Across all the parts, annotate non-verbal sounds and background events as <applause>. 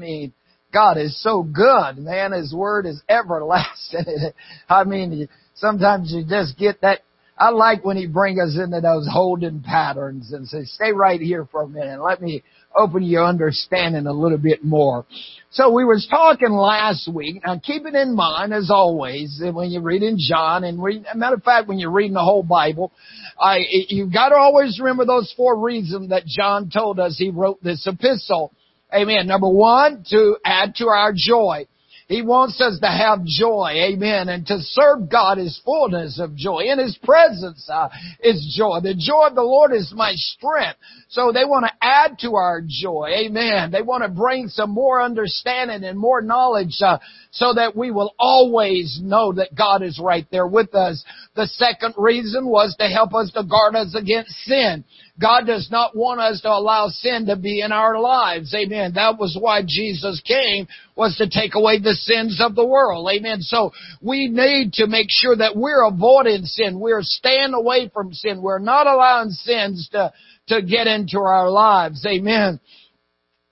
mean, God is so good, man. His word is everlasting. <laughs> I mean, sometimes you just get that. I like when he brings us into those holding patterns and say, stay right here for a minute. Let me open your understanding a little bit more. So we was talking last week. Now keep it in mind, as always, when you're reading John and read, matter of fact, when you're reading the whole Bible, I, you've got to always remember those four reasons that John told us he wrote this epistle. Amen. Number one, to add to our joy. He wants us to have joy. Amen. And to serve God is fullness of joy. In His presence uh, is joy. The joy of the Lord is my strength. So they want to add to our joy. Amen. They want to bring some more understanding and more knowledge uh, so that we will always know that God is right there with us. The second reason was to help us to guard us against sin. God does not want us to allow sin to be in our lives. Amen. That was why Jesus came, was to take away the sins of the world. Amen. So we need to make sure that we're avoiding sin. We're staying away from sin. We're not allowing sins to, to get into our lives. Amen.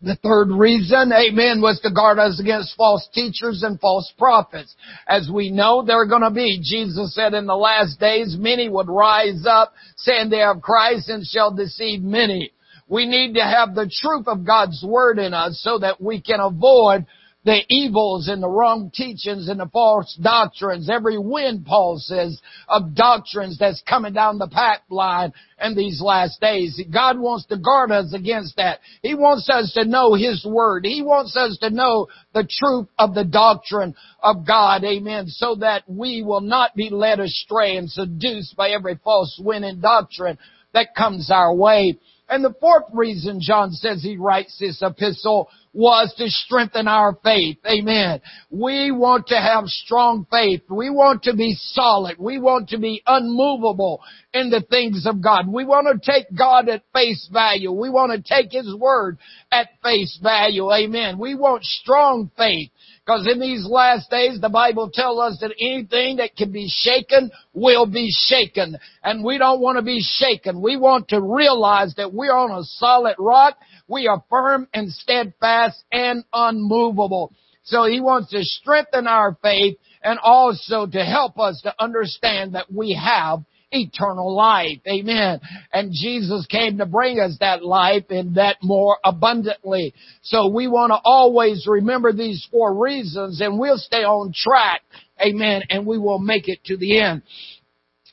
The third reason, amen, was to guard us against false teachers and false prophets. As we know, there are going to be, Jesus said in the last days, many would rise up saying they have Christ and shall deceive many. We need to have the truth of God's Word in us so that we can avoid the evils and the wrong teachings and the false doctrines, every wind, Paul says, of doctrines that's coming down the pipeline in these last days. God wants to guard us against that. He wants us to know His Word. He wants us to know the truth of the doctrine of God. Amen. So that we will not be led astray and seduced by every false wind and doctrine that comes our way. And the fourth reason John says he writes this epistle was to strengthen our faith. Amen. We want to have strong faith. We want to be solid. We want to be unmovable in the things of God. We want to take God at face value. We want to take His Word at face value. Amen. We want strong faith. Because in these last days, the Bible tells us that anything that can be shaken will be shaken. And we don't want to be shaken. We want to realize that we're on a solid rock we are firm and steadfast and unmovable. So he wants to strengthen our faith and also to help us to understand that we have eternal life. Amen. And Jesus came to bring us that life and that more abundantly. So we want to always remember these four reasons and we'll stay on track. Amen. And we will make it to the end.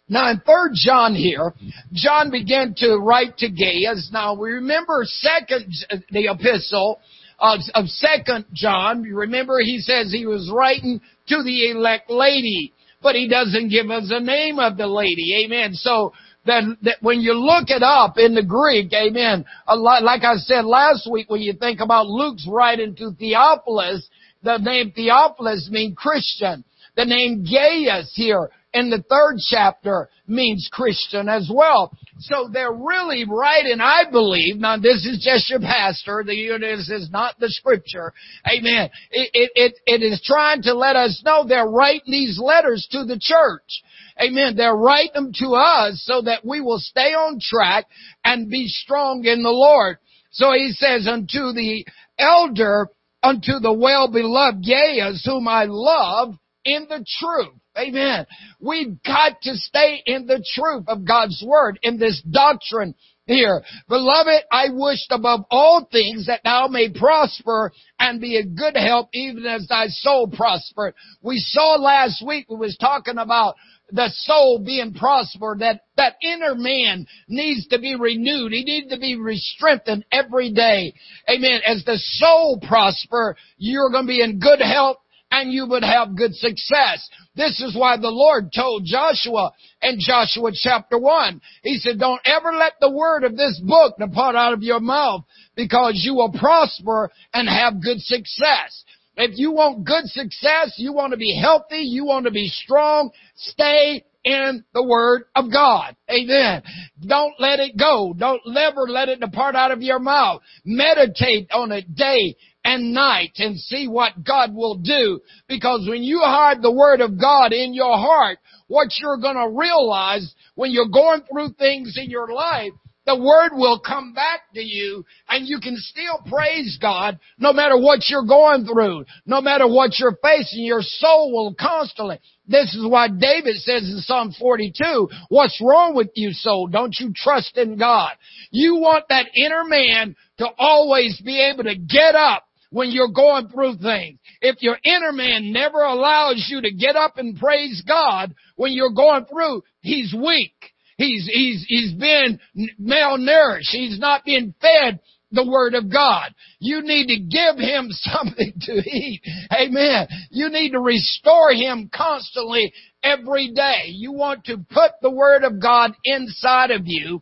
Now in third John here, John began to write to Gaius. Now we remember second, the epistle of, of second John. You remember he says he was writing to the elect lady, but he doesn't give us the name of the lady. Amen. So then that when you look it up in the Greek, amen, a lot, like I said last week, when you think about Luke's writing to Theophilus, the name Theophilus means Christian. The name Gaius here in the third chapter means Christian as well. So they're really writing, I believe, now this is just your pastor, the, this is not the scripture, amen. It, it, it, it is trying to let us know they're writing these letters to the church. Amen. They're writing them to us so that we will stay on track and be strong in the Lord. So he says, unto the elder, unto the well-beloved Gaius, whom I love in the truth. Amen. We've got to stay in the truth of God's Word, in this doctrine here. Beloved, I wished above all things that thou may prosper and be a good help even as thy soul prospered. We saw last week, we was talking about the soul being prospered, that, that inner man needs to be renewed. He needs to be strengthened every day. Amen. As the soul prosper, you're going to be in good health and you would have good success. This is why the Lord told Joshua in Joshua chapter 1. He said, don't ever let the word of this book depart out of your mouth because you will prosper and have good success. If you want good success, you want to be healthy, you want to be strong, stay in the Word of God. Amen. Don't let it go. Don't never let it depart out of your mouth. Meditate on it day and night and see what God will do. Because when you hide the Word of God in your heart, what you're going to realize when you're going through things in your life, the word will come back to you and you can still praise God no matter what you're going through, no matter what you're facing. Your soul will constantly. This is why David says in Psalm 42, what's wrong with you soul? Don't you trust in God? You want that inner man to always be able to get up when you're going through things. If your inner man never allows you to get up and praise God when you're going through, he's weak. He's, he's, he's been malnourished. He's not being fed the Word of God. You need to give him <laughs> something to eat. Amen. You need to restore him constantly every day. You want to put the Word of God inside of you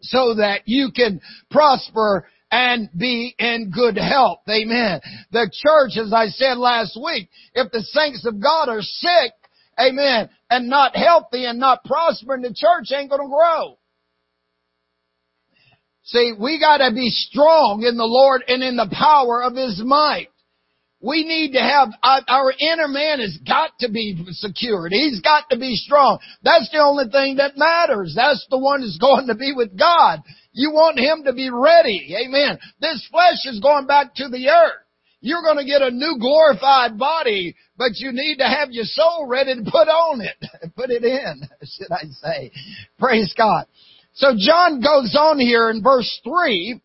so that you can prosper and be in good health. Amen. The church, as I said last week, if the saints of God are sick, amen, and not healthy and not prospering, the church ain't gonna grow. See, we gotta be strong in the Lord and in the power of His might. We need to have, our inner man has got to be secured. He's got to be strong. That's the only thing that matters. That's the one that's <laughs> going to be with God. You want him to be ready. Amen. This flesh is going back to the earth. You're going to get a new glorified body, but you need to have your soul ready to put on it. <laughs> put it in, <laughs> should I say. Praise God. So John goes on here in verse 3.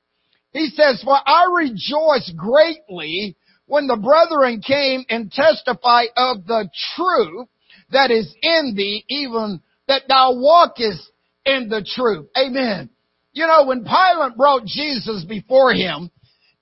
He says, For I rejoice greatly when the brethren came and testify of the truth that is in thee, even that thou walkest in the truth. Amen. You know, when Pilate brought Jesus before him,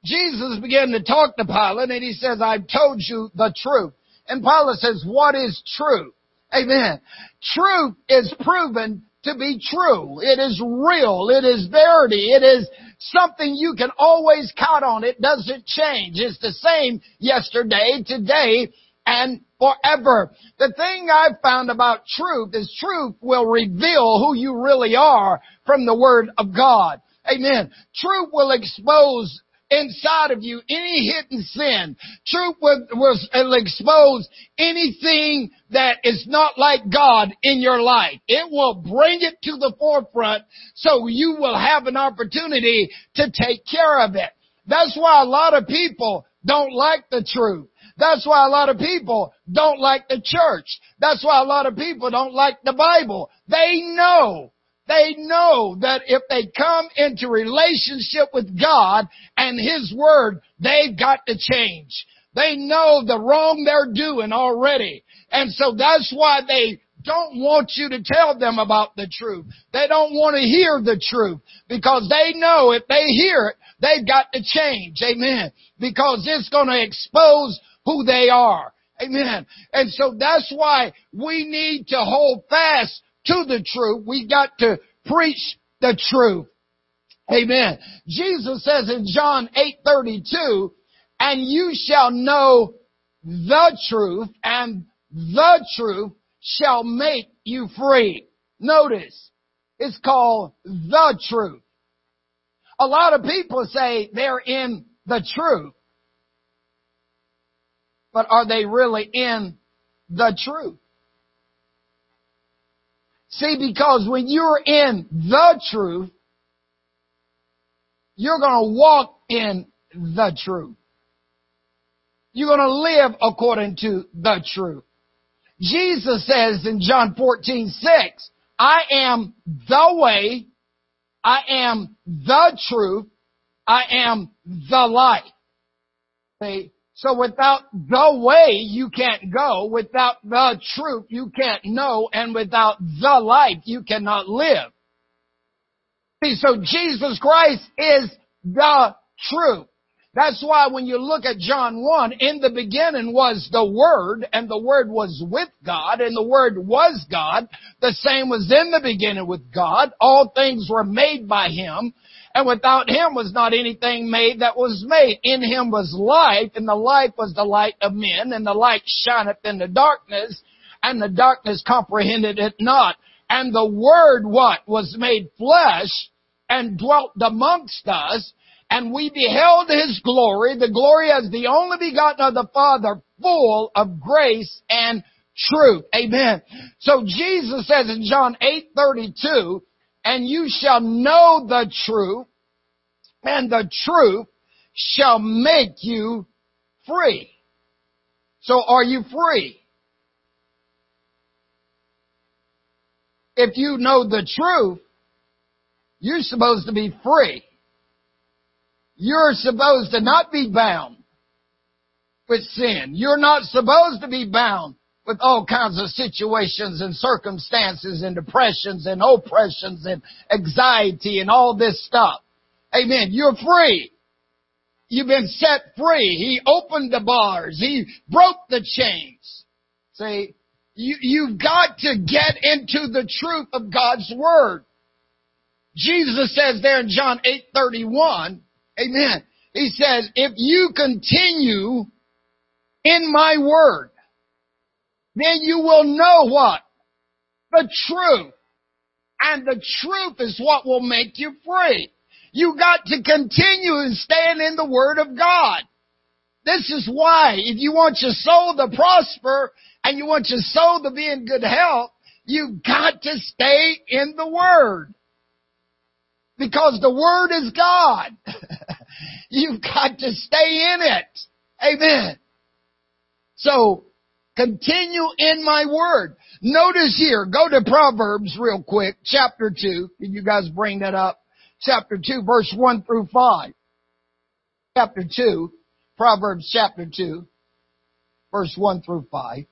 Jesus began to talk to Pilate and he says, I've told you the truth. And Pilate says, what is truth? Amen. Truth is proven to be true. It is real. It is verity. It is something you can always count on. It doesn't change. It's the same yesterday, today, and forever. The thing I've found about truth is truth will reveal who you really are from the Word of God. Amen. Truth will expose inside of you any hidden sin. Truth will, will, expose anything that is not like God in your life. It will bring it to the forefront so you will have an opportunity to take care of it. That's why a lot of people don't like the truth. That's why a lot of people don't like the church. That's why a lot of people don't like the Bible. They know they know that if they come into relationship with God and His Word, they've got to change. They know the wrong they're doing already. And so that's why they don't want you to tell them about the truth. They don't want to hear the truth because they know if they hear it, they've got to change. Amen. Because it's going to expose who they are. Amen. And so that's why we need to hold fast to the truth. We got to preach the truth. Amen. Jesus says in John 8:32, "And you shall know the truth, and the truth shall make you free." Notice, it's called the truth. A lot of people say they're in the truth. But are they really in the truth? See, because when you're in the truth, you're gonna walk in the truth. You're gonna live according to the truth. Jesus says in John 14, 6, I am the way, I am the truth, I am the life. See, so without the way, you can't go. Without the truth, you can't know. And without the life, you cannot live. See, so Jesus Christ is the truth. That's why when you look at John 1, in the beginning was the Word, and the Word was with God, and the Word was God. The same was in the beginning with God. All things were made by Him, and without him was not anything made that was made. In him was life, and the life was the light of men, and the light shineth in the darkness, and the darkness comprehended it not. And the word what? Was made flesh, and dwelt amongst us, and we beheld his glory, the glory as the only begotten of the Father, full of grace and truth. Amen. So Jesus says in John 8, 32, and you shall know the truth, and the truth shall make you free. So are you free? If you know the truth, you're supposed to be free. You're supposed to not be bound with sin. You're not supposed to be bound with all kinds of situations and circumstances and depressions and oppressions and anxiety and all this stuff. Amen. You're free. You've been set free. He opened the bars. He broke the chains. See, you, you've got to get into the truth of God's Word. Jesus says there in John 8:31, amen. He says, if you continue in my word, then you will know what? The truth. And the truth is what will make you free. You got to continue and stand in the Word of God. This is why, if you want your soul to prosper and you want your soul to be in good health, you've got to stay in the Word. Because the Word is God. <laughs> you've got to stay in it. Amen. So, continue in my Word. Notice here, go to Proverbs real quick, chapter 2. Can you guys bring that up? chapter 2 verse 1 through 5. Chapter 2, Proverbs chapter 2, verse 1 through 5.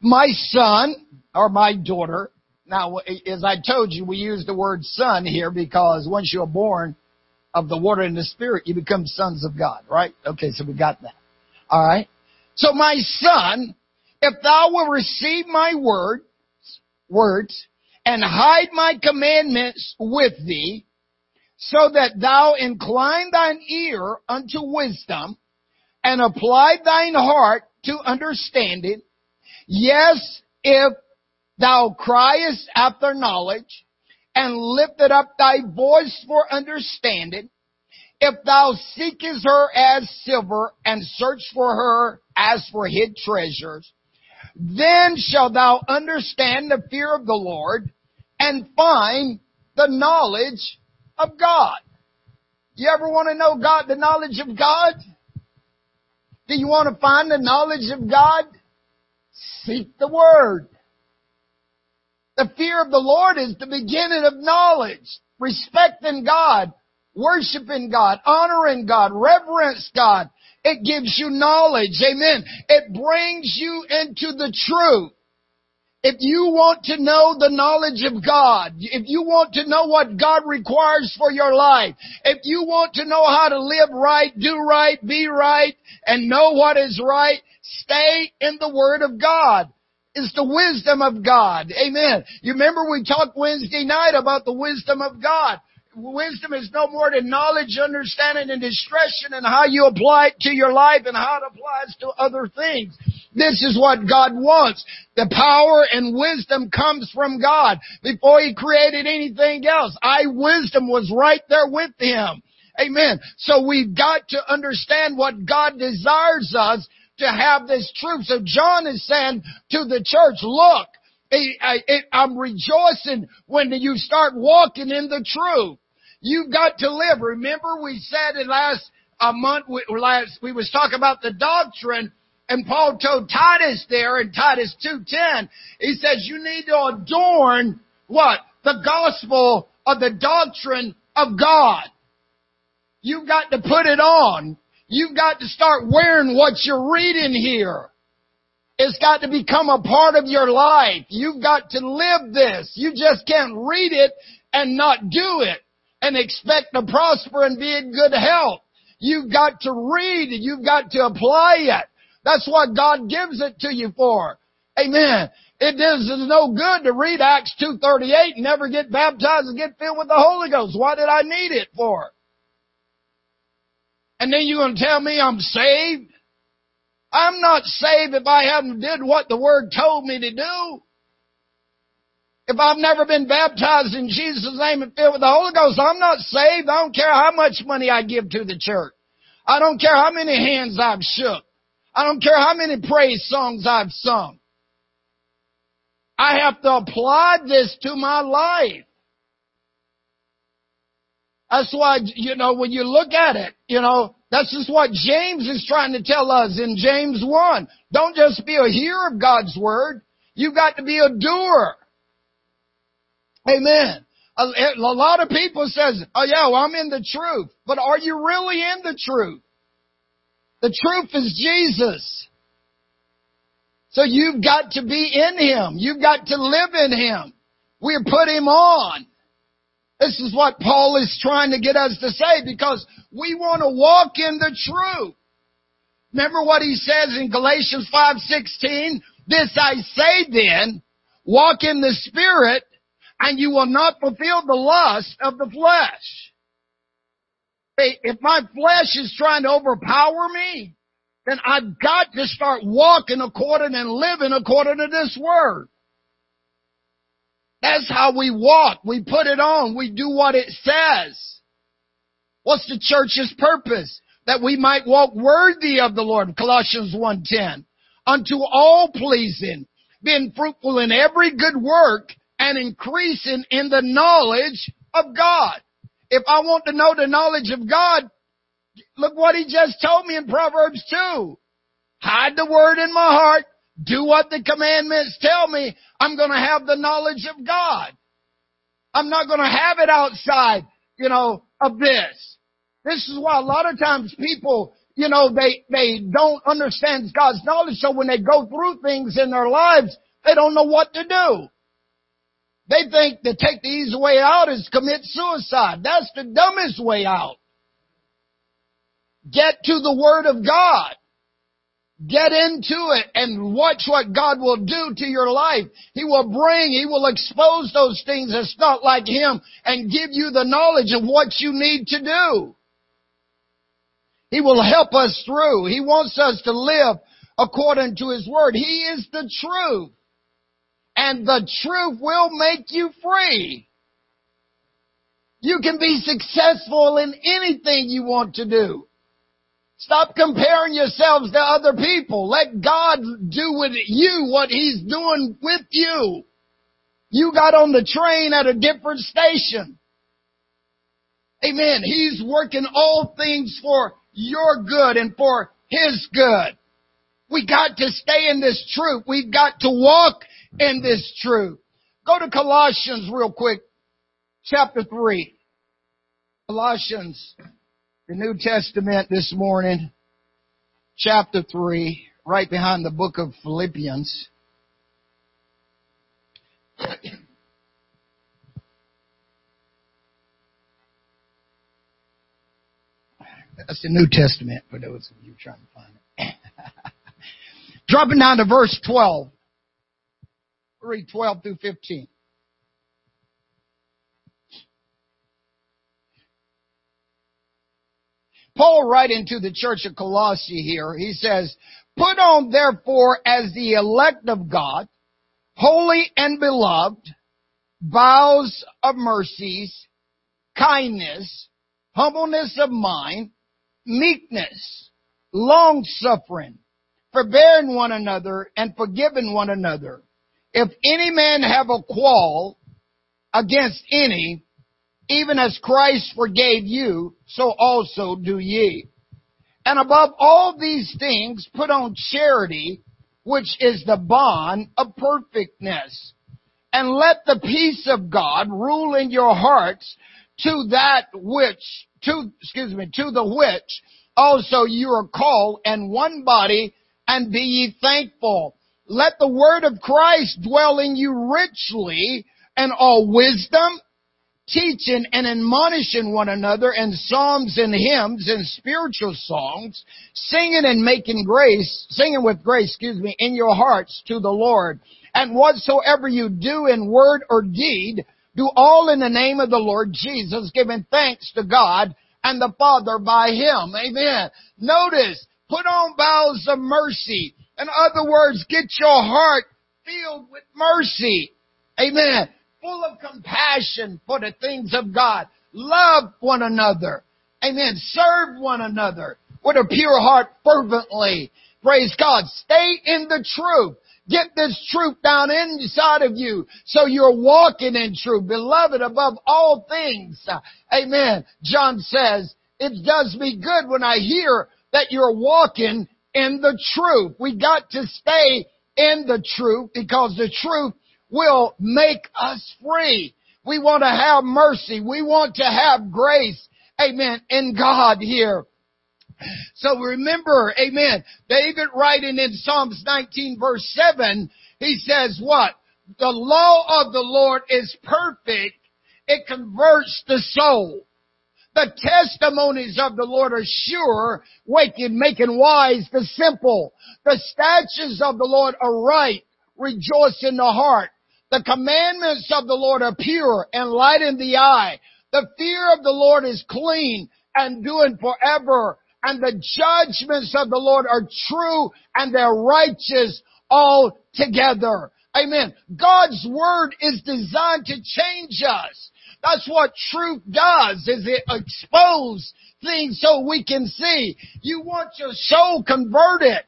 My son, or my daughter, now as I told you, we use the word son here because once you're born of the water and the spirit, you become sons of God, right? Okay, so we got that. Alright? So my son, if thou will receive my word, words, and hide my commandments with thee, so that thou incline thine ear unto wisdom, and apply thine heart to understanding. Yes, if thou criest after knowledge, and lifted up thy voice for understanding, if thou seekest her as silver, and search for her as for hid treasures, then shalt thou understand the fear of the Lord, and find the knowledge of God. You ever want to know God, the knowledge of God? Do you want to find the knowledge of God? Seek the Word. The fear of the Lord is the beginning of knowledge. Respecting God, worshiping God, honoring God, reverence God. It gives you knowledge. Amen. It brings you into the truth. If you want to know the knowledge of God, if you want to know what God requires for your life, if you want to know how to live right, do right, be right, and know what is right, stay in the Word of God. It's the wisdom of God. Amen. You remember we talked Wednesday night about the wisdom of God. Wisdom is no more than knowledge, understanding, and discretion and how you apply it to your life and how it applies to other things. This is what God wants. The power and wisdom comes from God. Before He created anything else, I wisdom was right there with Him. Amen. So we've got to understand what God desires us to have this truth. So John is saying to the church, look, I'm rejoicing when you start walking in the truth. You've got to live. Remember we said in last a month, last, we was talking about the doctrine and Paul told Titus there in Titus 2.10, he says you need to adorn what? The gospel of the doctrine of God. You've got to put it on. You've got to start wearing what you're reading here. It's got to become a part of your life. You've got to live this. You just can't read it and not do it and expect to prosper and be in good health. You've got to read it. You've got to apply it. That's what God gives it to you for. Amen. It is no good to read Acts 2.38 and never get baptized and get filled with the Holy Ghost. What did I need it for? And then you're going to tell me I'm saved? I'm not saved if I haven't did what the Word told me to do. If I've never been baptized in Jesus' name and filled with the Holy Ghost, I'm not saved. I don't care how much money I give to the church. I don't care how many hands I've shook. I don't care how many praise songs I've sung. I have to apply this to my life. That's why, you know, when you look at it, you know, that's just what James is trying to tell us in James 1. Don't just be a hearer of God's word. You've got to be a doer. Amen. A, a lot of people says, oh yeah, well I'm in the truth. But are you really in the truth? The truth is Jesus. So you've got to be in Him. You've got to live in Him. We put Him on. This is what Paul is trying to get us to say because we want to walk in the truth. Remember what he says in Galatians 5:16, this I say then, walk in the spirit and you will not fulfill the lust of the flesh. If my flesh is trying to overpower me, then I've got to start walking according and living according to this word. That's how we walk. We put it on. We do what it says. What's the church's purpose? That we might walk worthy of the Lord. Colossians 1.10. Unto all pleasing, being fruitful in every good work and increasing in the knowledge of God. If I want to know the knowledge of God, look what he just told me in Proverbs 2. Hide the word in my heart do what the commandments tell me, I'm going to have the knowledge of God. I'm not going to have it outside, you know, of this. This is why a lot of times people, you know, they, they don't understand God's knowledge. So when they go through things in their lives, they don't know what to do. They think to take the easy way out is commit suicide. That's the dumbest way out. Get to the Word of God. Get into it and watch what God will do to your life. He will bring, He will expose those things that's not like Him and give you the knowledge of what you need to do. He will help us through. He wants us to live according to His Word. He is the truth. And the truth will make you free. You can be successful in anything you want to do. Stop comparing yourselves to other people. Let God do with you what He's doing with you. You got on the train at a different station. Amen. He's working all things for your good and for His good. We got to stay in this truth. We've got to walk in this truth. Go to Colossians real quick, chapter 3. Colossians the New Testament this morning, chapter 3, right behind the book of Philippians. That's the New Testament for those of you trying to find it. <laughs> Dropping down to verse 12. Read 12 through 15. Paul writing to the church of Colossae here, he says, Put on therefore as the elect of God, holy and beloved, vows of mercies, kindness, humbleness of mind, meekness, long suffering, forbearing one another and forgiving one another. If any man have a quarrel against any, even as Christ forgave you, so also do ye. And above all these things, put on charity, which is the bond of perfectness. And let the peace of God rule in your hearts to that which, to, excuse me, to the which also you are called and one body and be ye thankful. Let the word of Christ dwell in you richly and all wisdom teaching and admonishing one another in psalms and hymns and spiritual songs, singing and making grace, singing with grace, excuse me, in your hearts to the Lord. And whatsoever you do in word or deed, do all in the name of the Lord Jesus, giving thanks to God and the Father by Him. Amen. Notice, put on vows of mercy. In other words, get your heart filled with mercy. Amen full of compassion for the things of God. Love one another. Amen. Serve one another with a pure heart fervently. Praise God. Stay in the truth. Get this truth down inside of you so you're walking in truth. Beloved above all things. Amen. John says, it does me good when I hear that you're walking in the truth. We got to stay in the truth because the truth will make us free. We want to have mercy. We want to have grace. Amen. In God here. So remember, amen, David writing in Psalms 19 verse 7, he says what? The law of the Lord is perfect. It converts the soul. The testimonies of the Lord are sure, waking, making wise the simple. The statutes of the Lord are right, rejoice in the heart. The commandments of the Lord are pure, enlighten the eye. The fear of the Lord is clean and doing forever. And the judgments of the Lord are true and they're righteous altogether. Amen. God's word is designed to change us. That's what truth does, is it expose things so we can see. You want your soul converted.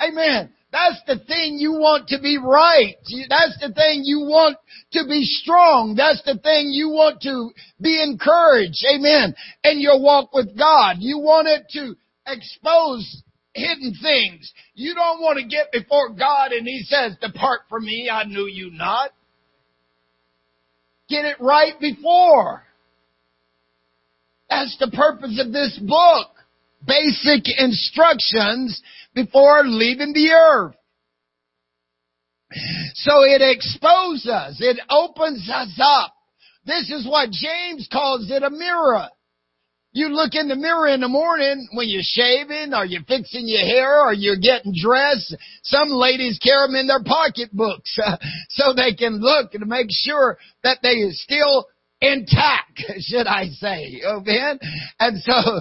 Amen. That's the thing you want to be right. That's the thing you want to be strong. That's the thing you want to be encouraged. Amen. In your walk with God. You want it to expose hidden things. You don't want to get before God and He says, depart from me, I knew you not. Get it right before. That's the purpose of this book. Basic instructions before leaving the earth. So it exposes us. It opens us up. This is what James calls it a mirror. You look in the mirror in the morning when you're shaving or you're fixing your hair or you're getting dressed. Some ladies carry them in their pocketbooks <laughs> so they can look and make sure that they still intact, <laughs> should I say. Amen. And so <laughs>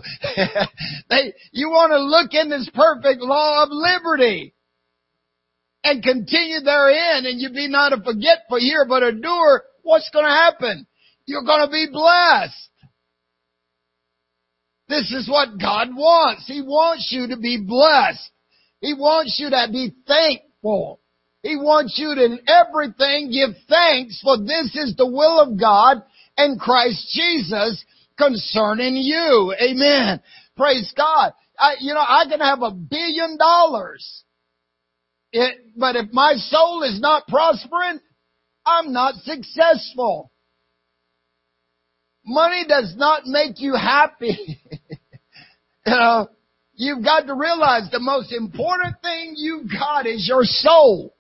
they, you want to look in this perfect law of liberty and continue therein and you be not a forgetful hearer but a doer. What's going to happen? You're going to be blessed. This is what God wants. He wants you to be blessed. He wants you to be thankful. He wants you to in everything give thanks for this is the will of God and Christ Jesus concerning you. Amen. Praise God. I, you know, I can have a billion dollars. It, but if my soul is not prospering, I'm not successful. Money does not make you happy. <laughs> you know, you've got to realize the most important thing you've got is your soul.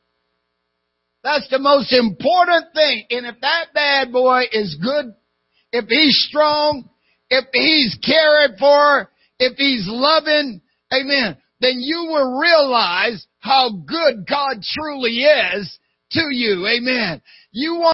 That's the most important thing. And if that bad boy is good, if he's strong, if he's cared for, if he's loving, amen, then you will realize how good God truly is to you. Amen. You want